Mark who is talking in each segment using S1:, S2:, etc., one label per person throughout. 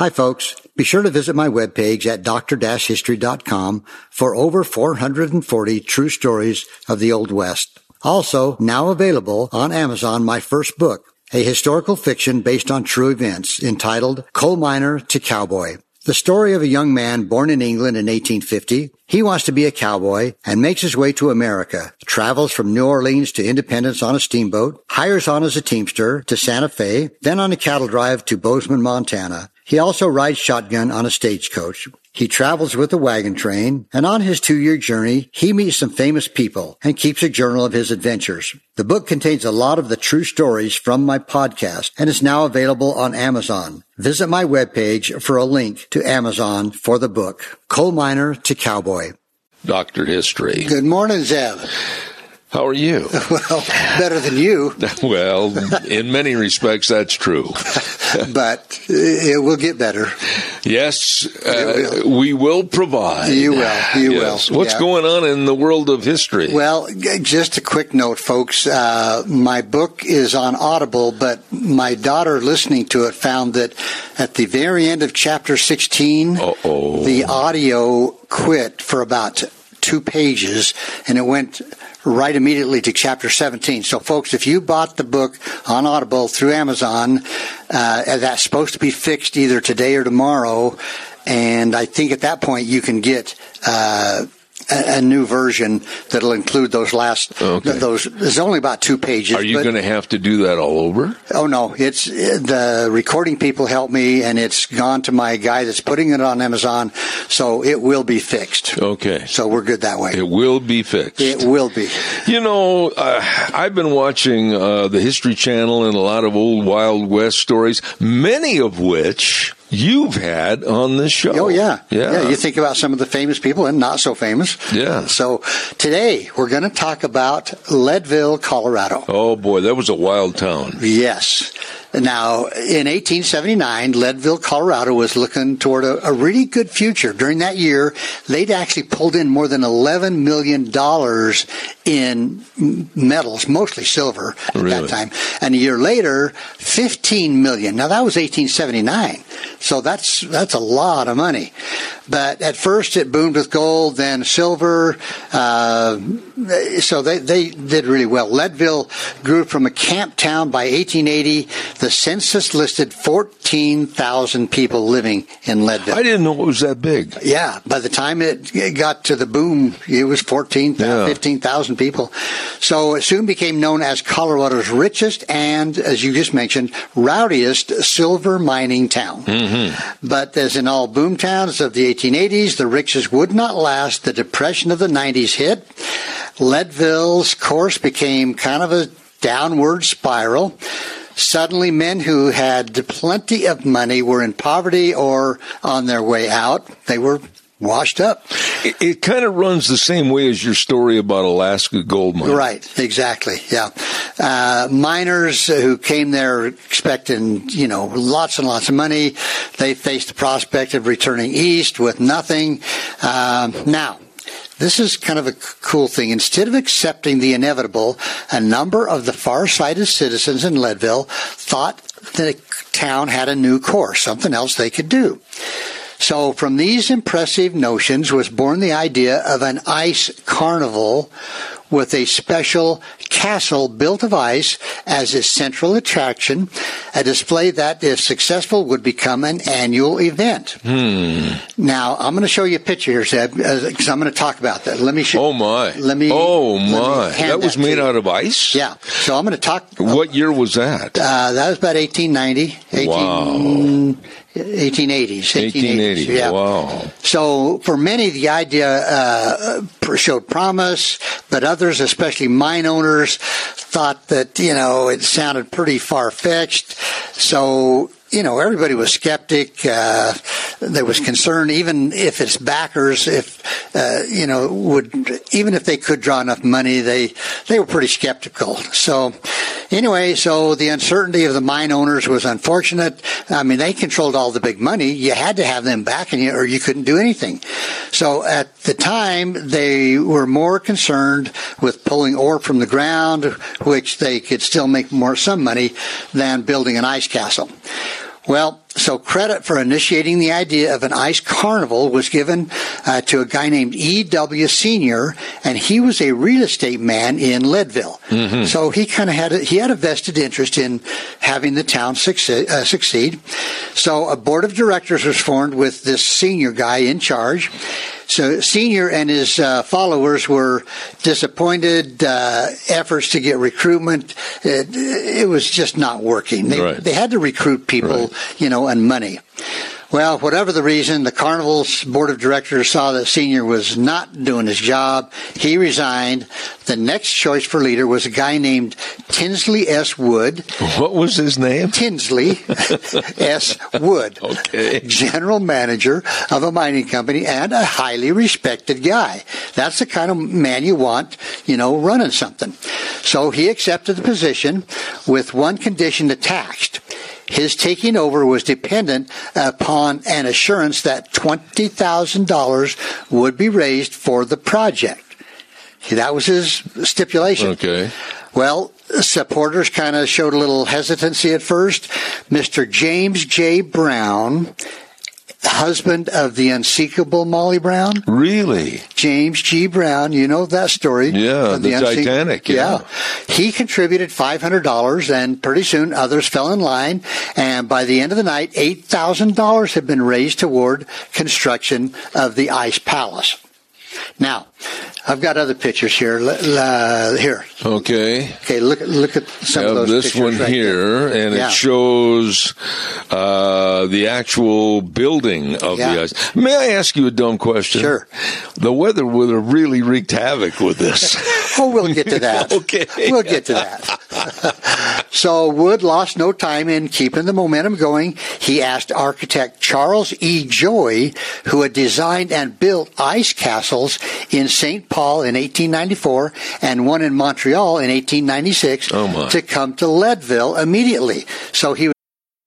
S1: Hi folks. Be sure to visit my webpage at dr-history.com for over 440 true stories of the Old West. Also, now available on Amazon, my first book, a historical fiction based on true events entitled Coal Miner to Cowboy. The story of a young man born in England in 1850. He wants to be a cowboy and makes his way to America, travels from New Orleans to Independence on a steamboat, hires on as a teamster to Santa Fe, then on a cattle drive to Bozeman, Montana. He also rides shotgun on a stagecoach. He travels with a wagon train, and on his two-year journey, he meets some famous people and keeps a journal of his adventures. The book contains a lot of the true stories from my podcast and is now available on Amazon. Visit my webpage for a link to Amazon for the book, Coal Miner to Cowboy.
S2: Doctor History.
S1: Good morning, Zeb.
S2: How are you?
S1: Well, better than you.
S2: well, in many respects, that's true.
S1: but it will get better.
S2: Yes, uh, will. we will provide.
S1: You will. You
S2: yes.
S1: will.
S2: What's
S1: yeah.
S2: going on in the world of history?
S1: Well, just a quick note, folks. Uh, my book is on Audible, but my daughter listening to it found that at the very end of chapter 16,
S2: Uh-oh.
S1: the audio quit for about two pages and it went right immediately to chapter 17. So, folks, if you bought the book on Audible through Amazon, uh, that's supposed to be fixed either today or tomorrow. And I think at that point you can get uh, a, a, new version that'll include those last
S2: okay.
S1: those. There's only about two pages.
S2: Are you going to have to do that all over?
S1: Oh no, it's the recording people help me, and it's gone to my guy that's putting it on Amazon, so it will be fixed.
S2: Okay,
S1: so we're good that way.
S2: It will be fixed.
S1: It will be.
S2: You know, uh, I've been watching uh, the History Channel and a lot of old Wild West stories, many of which you've had on this show.
S1: Oh yeah.
S2: yeah,
S1: yeah. You think about some of the famous people and not so famous.
S2: Yeah.
S1: So today we're going to talk about Leadville, Colorado.
S2: Oh boy, that was a wild town.
S1: Yes. Now, in 1879, Leadville, Colorado was looking toward a, a, really good future. During that year, they'd actually pulled in more than $11 million in metals, mostly silver at
S2: really?
S1: that time. And a year later, 15 million. Now that was 1879. So that's, that's a lot of money. But at first it boomed with gold, then silver. Uh, so they, they did really well. Leadville grew from a camp town by 1880. The census listed 14,000 people living in Leadville.
S2: I didn't know it was that big.
S1: Yeah. By the time it got to the boom, it was 14,
S2: yeah.
S1: 15,000 people. So it soon became known as Colorado's richest and, as you just mentioned, rowdiest silver mining town.
S2: Mm-hmm.
S1: But as in all boom towns of the 1880s, the riches would not last. The depression of the 90s hit. Leadville's course became kind of a downward spiral. Suddenly, men who had plenty of money were in poverty or on their way out. They were washed up.
S2: It, it, kind of runs the same way as your story about Alaska gold mine.
S1: Right, exactly. Yeah. Uh, miners who came there expecting, you know, lots and lots of money, they faced the prospect of returning east with nothing. Uh, now, this is kind of a cool thing. Instead of accepting the inevitable, a number of the far-sighted citizens in Leadville thought the town had a new course, something else they could do. So from these impressive notions was born the idea of an ice carnival with a special castle built of ice as its central attraction, a display that, if successful, would become an annual event.
S2: Hmm.
S1: Now, I'm going to show you a picture here, Zeb, because I'm going to talk about that. Let me show.
S2: Oh my!
S1: Let me.
S2: Oh
S1: let me
S2: my! That was
S1: to
S2: made out of ice.
S1: Yeah. So I'm going to talk.
S2: What year was that?
S1: Uh, that was about 1890, 18,
S2: Wow.
S1: 1880s.
S2: 1880.
S1: Yeah.
S2: Wow.
S1: So for many, the idea uh, showed promise, but others, especially mine owners, thought that you know it sounded pretty far fetched. So you know everybody was skeptic. Uh, there was concern, even if its backers, if uh, you know would, even if they could draw enough money, they they were pretty skeptical. So anyway, so the uncertainty of the mine owners was unfortunate. I mean, they controlled all the big money. You had to have them backing you, or you couldn't do anything. So at the time, they were more concerned with pulling ore from the ground, which they could still make more some money than building an ice castle. Well, so credit for initiating the idea of an ice carnival was given uh, to a guy named E.W. Senior, and he was a real estate man in Leadville. So he kind of had a, he had a vested interest in having the town succeed, uh, succeed. So a board of directors was formed with this senior guy in charge. So Senior and his uh, followers were disappointed. Uh, efforts to get recruitment, it, it was just not working. They,
S2: Right.
S1: they had to recruit people,
S2: Right.
S1: you know, and money. Well, whatever the reason, the carnival's board of directors saw that Senior was not doing his job. He resigned. The next choice for leader was a guy named Tinsley S. Wood.
S2: What was his name?
S1: Tinsley S. Wood.
S2: Okay.
S1: General manager of a mining company and a highly respected guy. That's the kind of man you want, you know, running something. So he accepted the position with one condition attached. His taking over was dependent upon an assurance that $20,000 would be raised for the project. See, that was his stipulation.
S2: Okay.
S1: Well, supporters kind of showed a little hesitancy at first. Mr. James J. Brown, husband of the unsinkable Molly Brown,
S2: Really?
S1: James G. Brown, you know that story.
S2: Yeah,
S1: of
S2: the
S1: unseen-
S2: Titanic, yeah.
S1: He contributed $500 and pretty soon others fell in line. And by the end of the night, $8,000 had been raised toward construction of the Ice Palace. Now, I've got other pictures here. Uh, here.
S2: Okay.
S1: Okay, look, look at some of those
S2: this one
S1: right
S2: here,
S1: there.
S2: and
S1: Yeah.
S2: it shows uh, the actual building of
S1: Yeah.
S2: the ice. May I ask you a dumb question?
S1: Sure.
S2: The weather would have really wreaked havoc with this.
S1: Oh, we'll get to that.
S2: Okay.
S1: We'll get to that. so Wood lost no time in keeping the momentum going. He asked architect Charles E. Joy, who had designed and built ice castles in St. Paul in 1894 and one in Montreal in 1896,
S2: Oh,
S1: to come to Leadville immediately. So he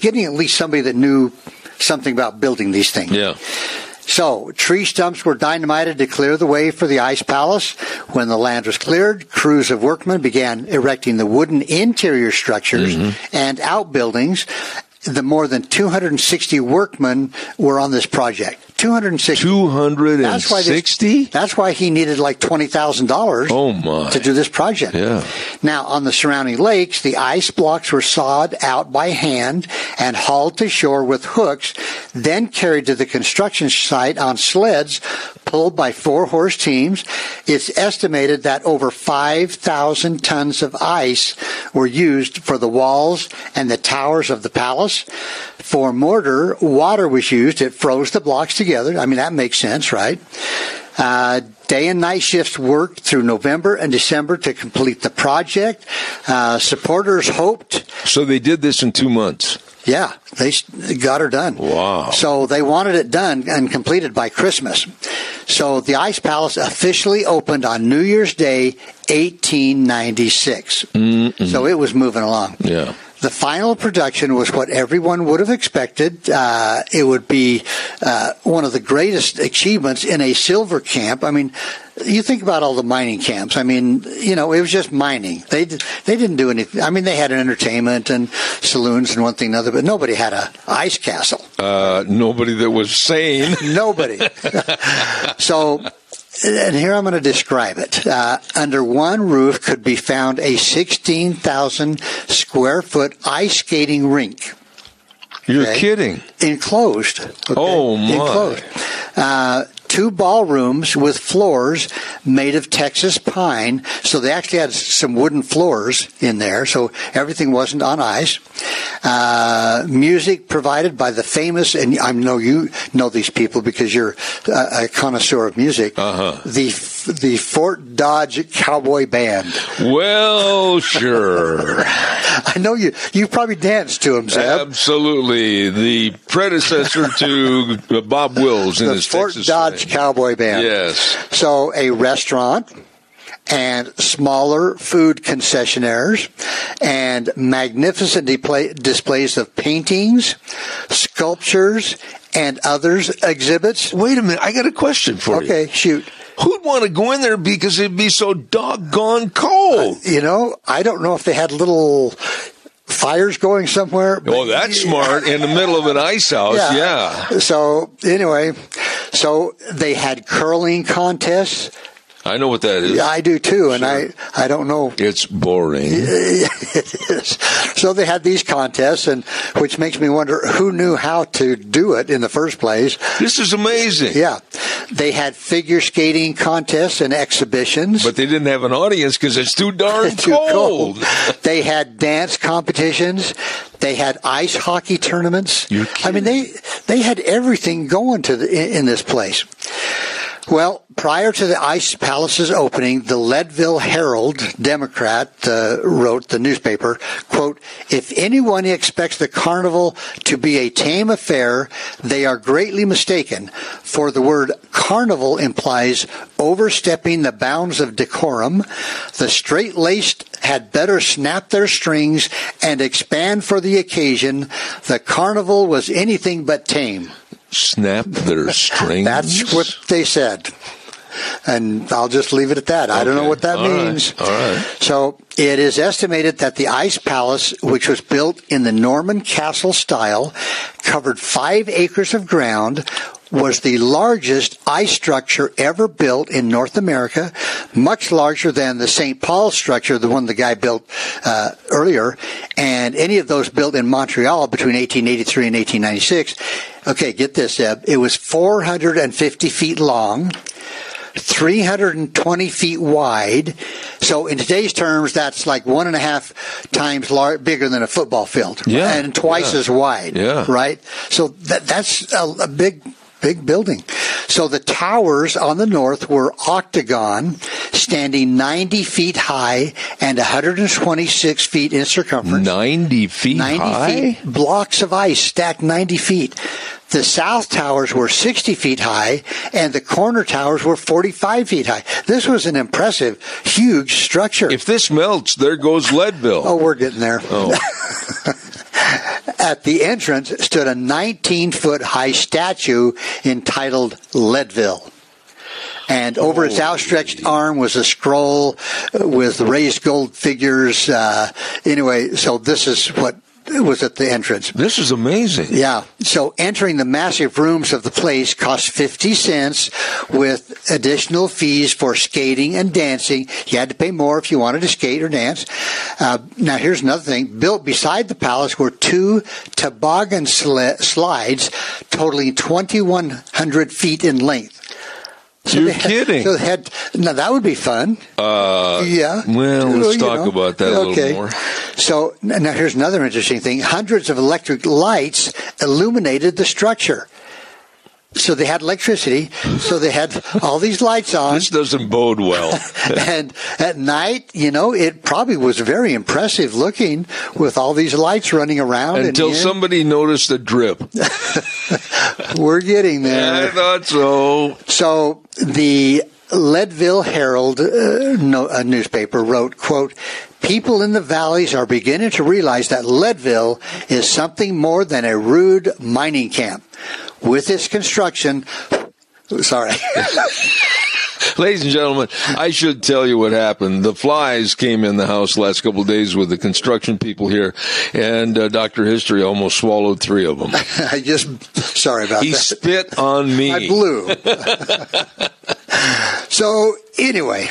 S1: Getting at least somebody that knew something about building these things.
S2: yeah.
S1: So, tree stumps were dynamited to clear the way for the ice palace. When the land was cleared, crews of workmen began erecting the wooden interior structures mm-hmm. and outbuildings. The more than 260 workmen were on this project. 260.
S2: Two hundred and
S1: That's why this- That's why he needed like twenty thousand dollars.
S2: Oh, my.
S1: To do this project.
S2: Yeah.
S1: Now on the surrounding lakes, the ice blocks were sawed out by hand and hauled to shore with hooks, then carried to the construction site on sleds pulled by four horse teams. It's estimated that over five thousand tons of ice were used for the walls and the towers of the palace. For mortar, water was used. It froze the blocks together. I mean, that makes sense, right? Uh, day and night shifts worked through November and December to complete the project. Uh, supporters hoped
S2: So they did this in two months.
S1: Yeah, they got her done.
S2: Wow.
S1: So they wanted it done and completed by Christmas. So the Ice Palace officially opened on New Year's Day, 1896. So it was moving along.
S2: Yeah.
S1: The final production was what everyone would have expected. Uh, it would be uh, one of the greatest achievements in a silver camp. I mean, you think about all the mining camps. I mean, you know, it was just mining. They they didn't do anything. I mean, they had an entertainment and saloons and one thing and another, but nobody had a ice castle.
S2: Uh, nobody that was sane.
S1: Nobody. so, and here I'm going to describe it. Uh, under one roof could be found a 16,000 square foot ice skating rink.
S2: You're
S1: Okay.
S2: kidding.
S1: Enclosed. okay?
S2: Oh, my.
S1: Enclosed. Uh, two ballrooms with floors made of Texas pine. So they actually had some wooden floors in there, so everything wasn't on ice. Uh, music provided by the famous, and I know you know these people because you're a, a connoisseur of music.
S2: Uh-huh.
S1: The the Fort Dodge Cowboy Band.
S2: Well, sure.
S1: I know you. You probably danced to them, Zeb.
S2: Absolutely. The predecessor to Bob Wills in
S1: the
S2: his
S1: Fort
S2: Texas
S1: Dodge
S2: swing.
S1: Cowboy Band.
S2: Yes.
S1: So a restaurant and smaller food concessionaires and magnificent display, displays of paintings, sculptures, and others exhibits.
S2: Wait a minute. I got a question for you.
S1: Okay, shoot.
S2: Who'd want to go in there because it'd be so doggone cold?
S1: Uh, you know, I don't know if they had little fires going somewhere. but-
S2: Oh, that's smart. In the middle of an ice house. Yeah.
S1: So anyway, so they had curling contests.
S2: I know what that is.
S1: I do too, and I I don't know
S2: It's boring.
S1: it is. So they had these contests, and which makes me wonder who knew how to do it in the first place.
S2: This is amazing.
S1: Yeah, they had figure skating contests and exhibitions.
S2: But they didn't have an audience because it's too darn
S1: Too
S2: cold.
S1: they had dance competitions. They had ice hockey tournaments. I mean, they they had everything going to the, in, in this place. Well, prior to the Ice Palace's opening, the Leadville Herald Democrat uh, wrote the newspaper, quote, if anyone expects the carnival to be a tame affair, they are greatly mistaken, for the word carnival implies overstepping the bounds of decorum. The straight-laced had better snap their strings and expand for the occasion. The carnival was anything but tame.
S2: Snap their strings.
S1: That's what they said. And I'll just leave it at that. I don't know what that
S2: All right.
S1: means.
S2: All right.
S1: So it is estimated that the Ice Palace, which was built in the Norman castle style, covered five acres of ground, was the largest ice structure ever built in North America, much larger than the St. Paul structure, the one the guy built uh, earlier, and any of those built in Montreal between 1883 and 1896. Okay, get this, Eb. It was 450 feet long. 320 feet wide. So in today's terms, that's like one and a half times lar- bigger than a football field.
S2: Yeah,
S1: And twice
S2: yeah.
S1: as wide.
S2: Yeah.
S1: Right? So that, that's a, a big, big building. So the towers on the north were octagon, standing 90 feet high and 126 feet in circumference.
S2: 90 feet
S1: 90
S2: high?
S1: feet, blocks of ice stacked 90 feet. The south towers were 60 feet high and the corner towers were 45 feet high. This was an impressive, huge structure.
S2: If this melts, there goes Leadville.
S1: oh, we're getting there.
S2: Oh.
S1: At the entrance stood a 19 foot high statue entitled Leadville. And over its outstretched arm was a scroll with raised gold figures. Uh, anyway, so this is what was at the entrance.
S2: This is amazing.
S1: Yeah. So entering the massive rooms of the place cost 50 cents with additional fees for skating and dancing. You had to pay more if you wanted to skate or dance. Uh, now here's another thing. Built beside the palace were two toboggan sli- slides totaling 2,100 feet in length.
S2: You're
S1: they had-
S2: kidding.
S1: So had, now that would be fun.
S2: Uh,
S1: Yeah.
S2: Well, let's
S1: You
S2: talk
S1: know.
S2: about that a
S1: okay.
S2: little more.
S1: So now here's another interesting thing. Hundreds of electric lights illuminated the structure. So they had electricity. So they had all these lights on.
S2: This doesn't bode well.
S1: and at night, you know, it probably was very impressive looking with all these lights running around.
S2: Until
S1: and
S2: somebody noticed a drip.
S1: We're getting there.
S2: I thought so.
S1: So the Leadville Herald uh, no, a newspaper wrote, quote, People in the valleys are beginning to realize that Leadville is something more than a rude mining camp. With this construction, sorry.
S2: Ladies and gentlemen, I should tell you what happened. The flies came in the house the last couple of days with the construction people here, and uh, Dr. History almost swallowed three of them.
S1: I just, sorry about
S2: he
S1: that.
S2: He spit on me.
S1: I blew. so anyway,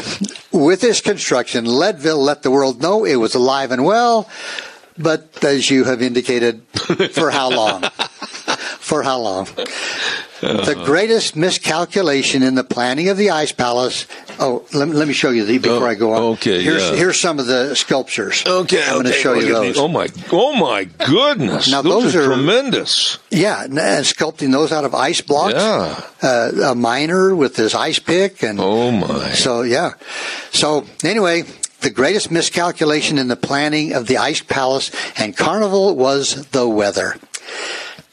S1: with this construction, Leadville let the world know it was alive and well, but as you have indicated, for how long? For how long? The greatest miscalculation in the planning of the Ice Palace. Oh, let, let me show you the before
S2: Oh,
S1: I go on.
S2: okay,
S1: here's
S2: yeah.
S1: here's some of the sculptures.
S2: Okay,
S1: I'm going to show you those.
S2: Oh my, oh my goodness!
S1: Now,
S2: those,
S1: those
S2: are,
S1: are-
S2: tremendous.
S1: Yeah, and and sculpting those out of ice blocks.
S2: Yeah.
S1: Uh, a miner with his ice pick and
S2: Oh my!
S1: So yeah. So anyway, the greatest miscalculation in the planning of the ice palace and carnival was the weather.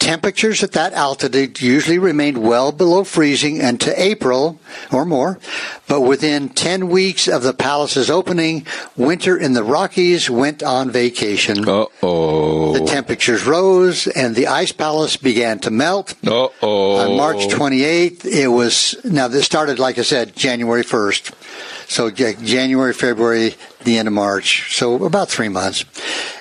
S1: Temperatures at that altitude usually remained well below freezing into April or more, but within 10 weeks of the palace's opening, winter in the Rockies went on vacation.
S2: Uh oh.
S1: The temperatures rose and the ice palace began to melt.
S2: Uh oh.
S1: On March 28th, it was, now this started, like I said, January 1st. So January, February, the end of March. So about three months.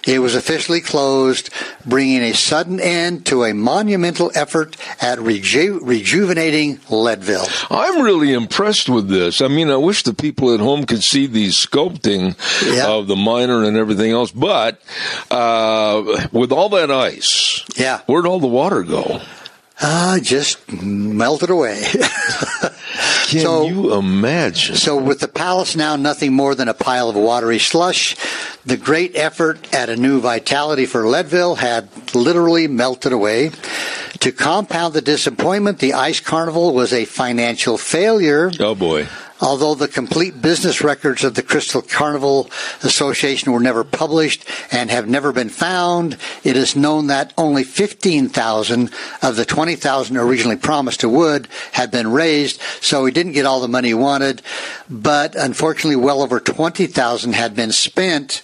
S1: It was officially closed, bringing a sudden end to a monumental effort at reju- rejuvenating Leadville.
S2: I'm really impressed with this. I mean, I wish the people at home could see the sculpting
S1: Yeah.
S2: of the miner and everything else. But uh, with all that ice,
S1: Yeah.
S2: where'd all the water go?
S1: Ah, just melted away.
S2: Can
S1: So-
S2: you imagine?
S1: So, with the palace now nothing more than a pile of watery slush, the great effort at a new vitality for Leadville had literally melted away. To compound the disappointment, the Ice Carnival was a financial failure.
S2: Oh boy.
S1: Although the complete business records of the Crystal Carnival Association were never published and have never been found, it is known that only 15,000 of the 20,000 originally promised to Wood had been raised, so he didn't get all the money he wanted. But unfortunately, well over 20,000 had been spent.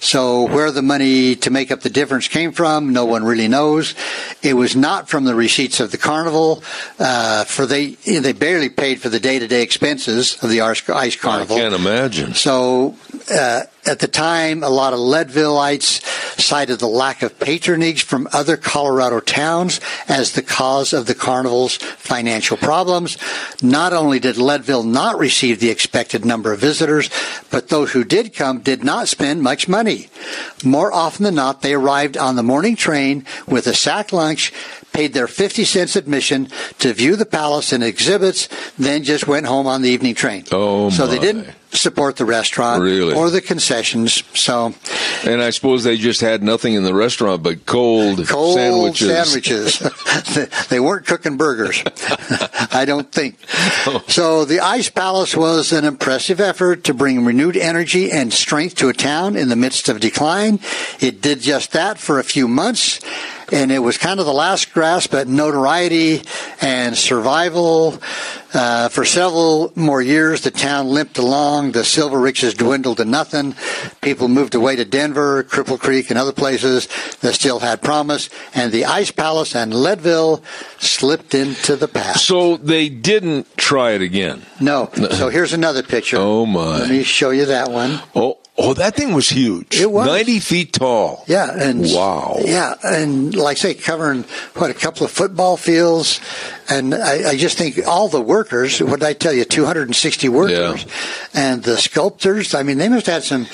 S1: So where the money to make up the difference came from, no one really knows. It was not from the receipts of the carnival, uh, for they they barely paid for the day to day expenses of the Ice Ice
S2: I can't imagine.
S1: So uh, at the time, a lot of Leadvilleites cited the lack of patronage from other Colorado towns as the cause of the carnival's financial problems. Not only did Leadville not receive the expected number of visitors, but those who did come did not spend much money. More often than not, they arrived on the morning train with a sack lunch, paid their 50 cents admission to view the palace and exhibits, then just went home on the evening train.
S2: Oh,
S1: so they didn't support the restaurant
S2: Really?
S1: or the concessions. So
S2: And I suppose they just had nothing in the restaurant but cold,
S1: cold
S2: sandwiches.
S1: sandwiches. they weren't cooking burgers. I don't think.
S2: Oh.
S1: So the Ice Palace was an impressive effort to bring renewed energy and strength to a town in the midst of decline. It did just that for a few months. And it was kind of the last grasp at notoriety and survival. Uh, for several more years, the town limped along. The silver riches dwindled to nothing. People moved away to Denver, Cripple Creek, and other places that still had promise. And the Ice Palace and Leadville slipped into the past.
S2: So they didn't try it again.
S1: No. So here's another picture.
S2: Oh my.
S1: Let me show you that one.
S2: Oh, oh, that thing was huge.
S1: It was.
S2: 90 feet tall.
S1: Yeah, and
S2: Wow.
S1: yeah, and like I say, covering what a couple of football fields, and I, I just think all the workers. What did I tell you? Two hundred and sixty workers, and the sculptors. I mean, they must have had some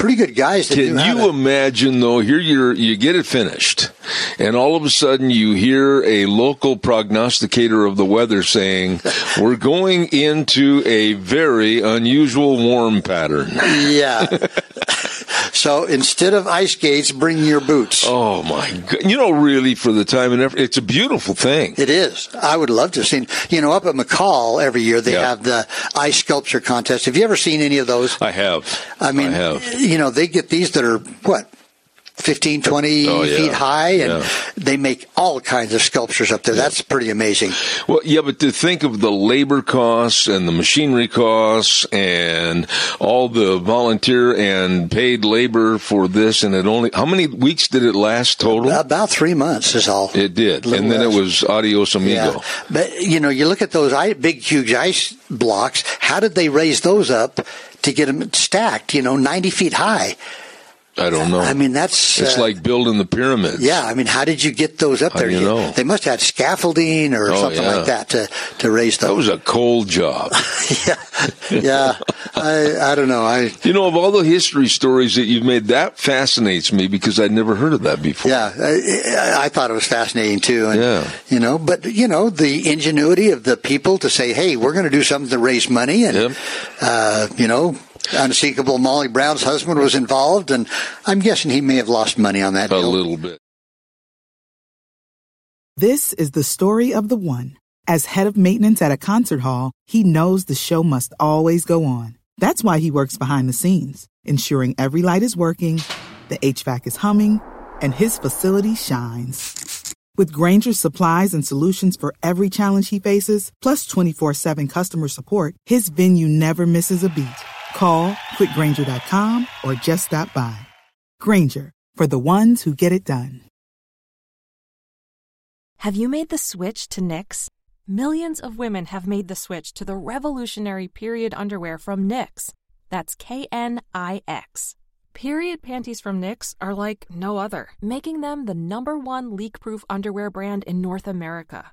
S1: pretty good guys that
S2: Can you imagine though? Here you're, you get it finished, and all of a sudden you hear a local prognosticator of the weather saying, "We're going into a very unusual warm pattern."
S1: Yeah. So instead of ice skates, bring your boots.
S2: Oh my god! You know, really, for the time and effort, it's a beautiful thing.
S1: It is. I would love to see. You know, up at McCall every year they
S2: Yeah.
S1: have the ice sculpture contest. Have you ever seen any of those?
S2: I have.
S1: I mean,
S2: I have.
S1: you know, they get these that are what 15, 20
S2: Oh, yeah.
S1: feet high, and
S2: Yeah.
S1: they make all kinds of sculptures up there. That's pretty amazing.
S2: Well, yeah, but to think of the labor costs and the machinery costs and all the volunteer and paid labor for this, and it only how many weeks did it last total?
S1: About three months is all.
S2: It did, and then
S1: less.
S2: it was adios amigo.
S1: But you know, you look at those big, huge ice blocks. How did they raise those up to get them stacked? You know, ninety feet high.
S2: I don't know.
S1: I mean, that's
S2: it's
S1: uh,
S2: like building the pyramids.
S1: Yeah, I mean, how did you get those up
S2: How
S1: there?
S2: do you know?
S1: They must have had scaffolding or
S2: Oh,
S1: something
S2: yeah.
S1: like that to to raise those.
S2: that was a cold job.
S1: yeah, yeah. I I don't know. I
S2: you know, of all the history stories that you've made, that fascinates me because I'd never heard of that before.
S1: yeah, I, I thought it was fascinating too. And,
S2: Yeah.
S1: You know, but you know the ingenuity of the people to say, "Hey, we're going to do something to raise money," and
S2: Yep.
S1: uh, you know. Unsinkable Molly Brown's husband was involved, and I'm guessing he may have lost money on that
S2: A
S1: deal.
S2: little bit.
S3: This is the story of the one. As head of maintenance at a concert hall, he knows the show must always go on. That's why he works behind the scenes, ensuring every light is working, the HVAC is humming, and his facility shines. With Grainger's supplies and solutions for every challenge he faces, plus 24 7 customer support, his venue never misses a beat. Call quickgranger.com or just stop by. Grainger, for the ones who get it done.
S4: Have you made the switch to Knix? Millions of women have made the switch to the revolutionary period underwear from Knix. That's K N I X. Period panties from Knix are like no other, making them the number one leak proof underwear brand in North America.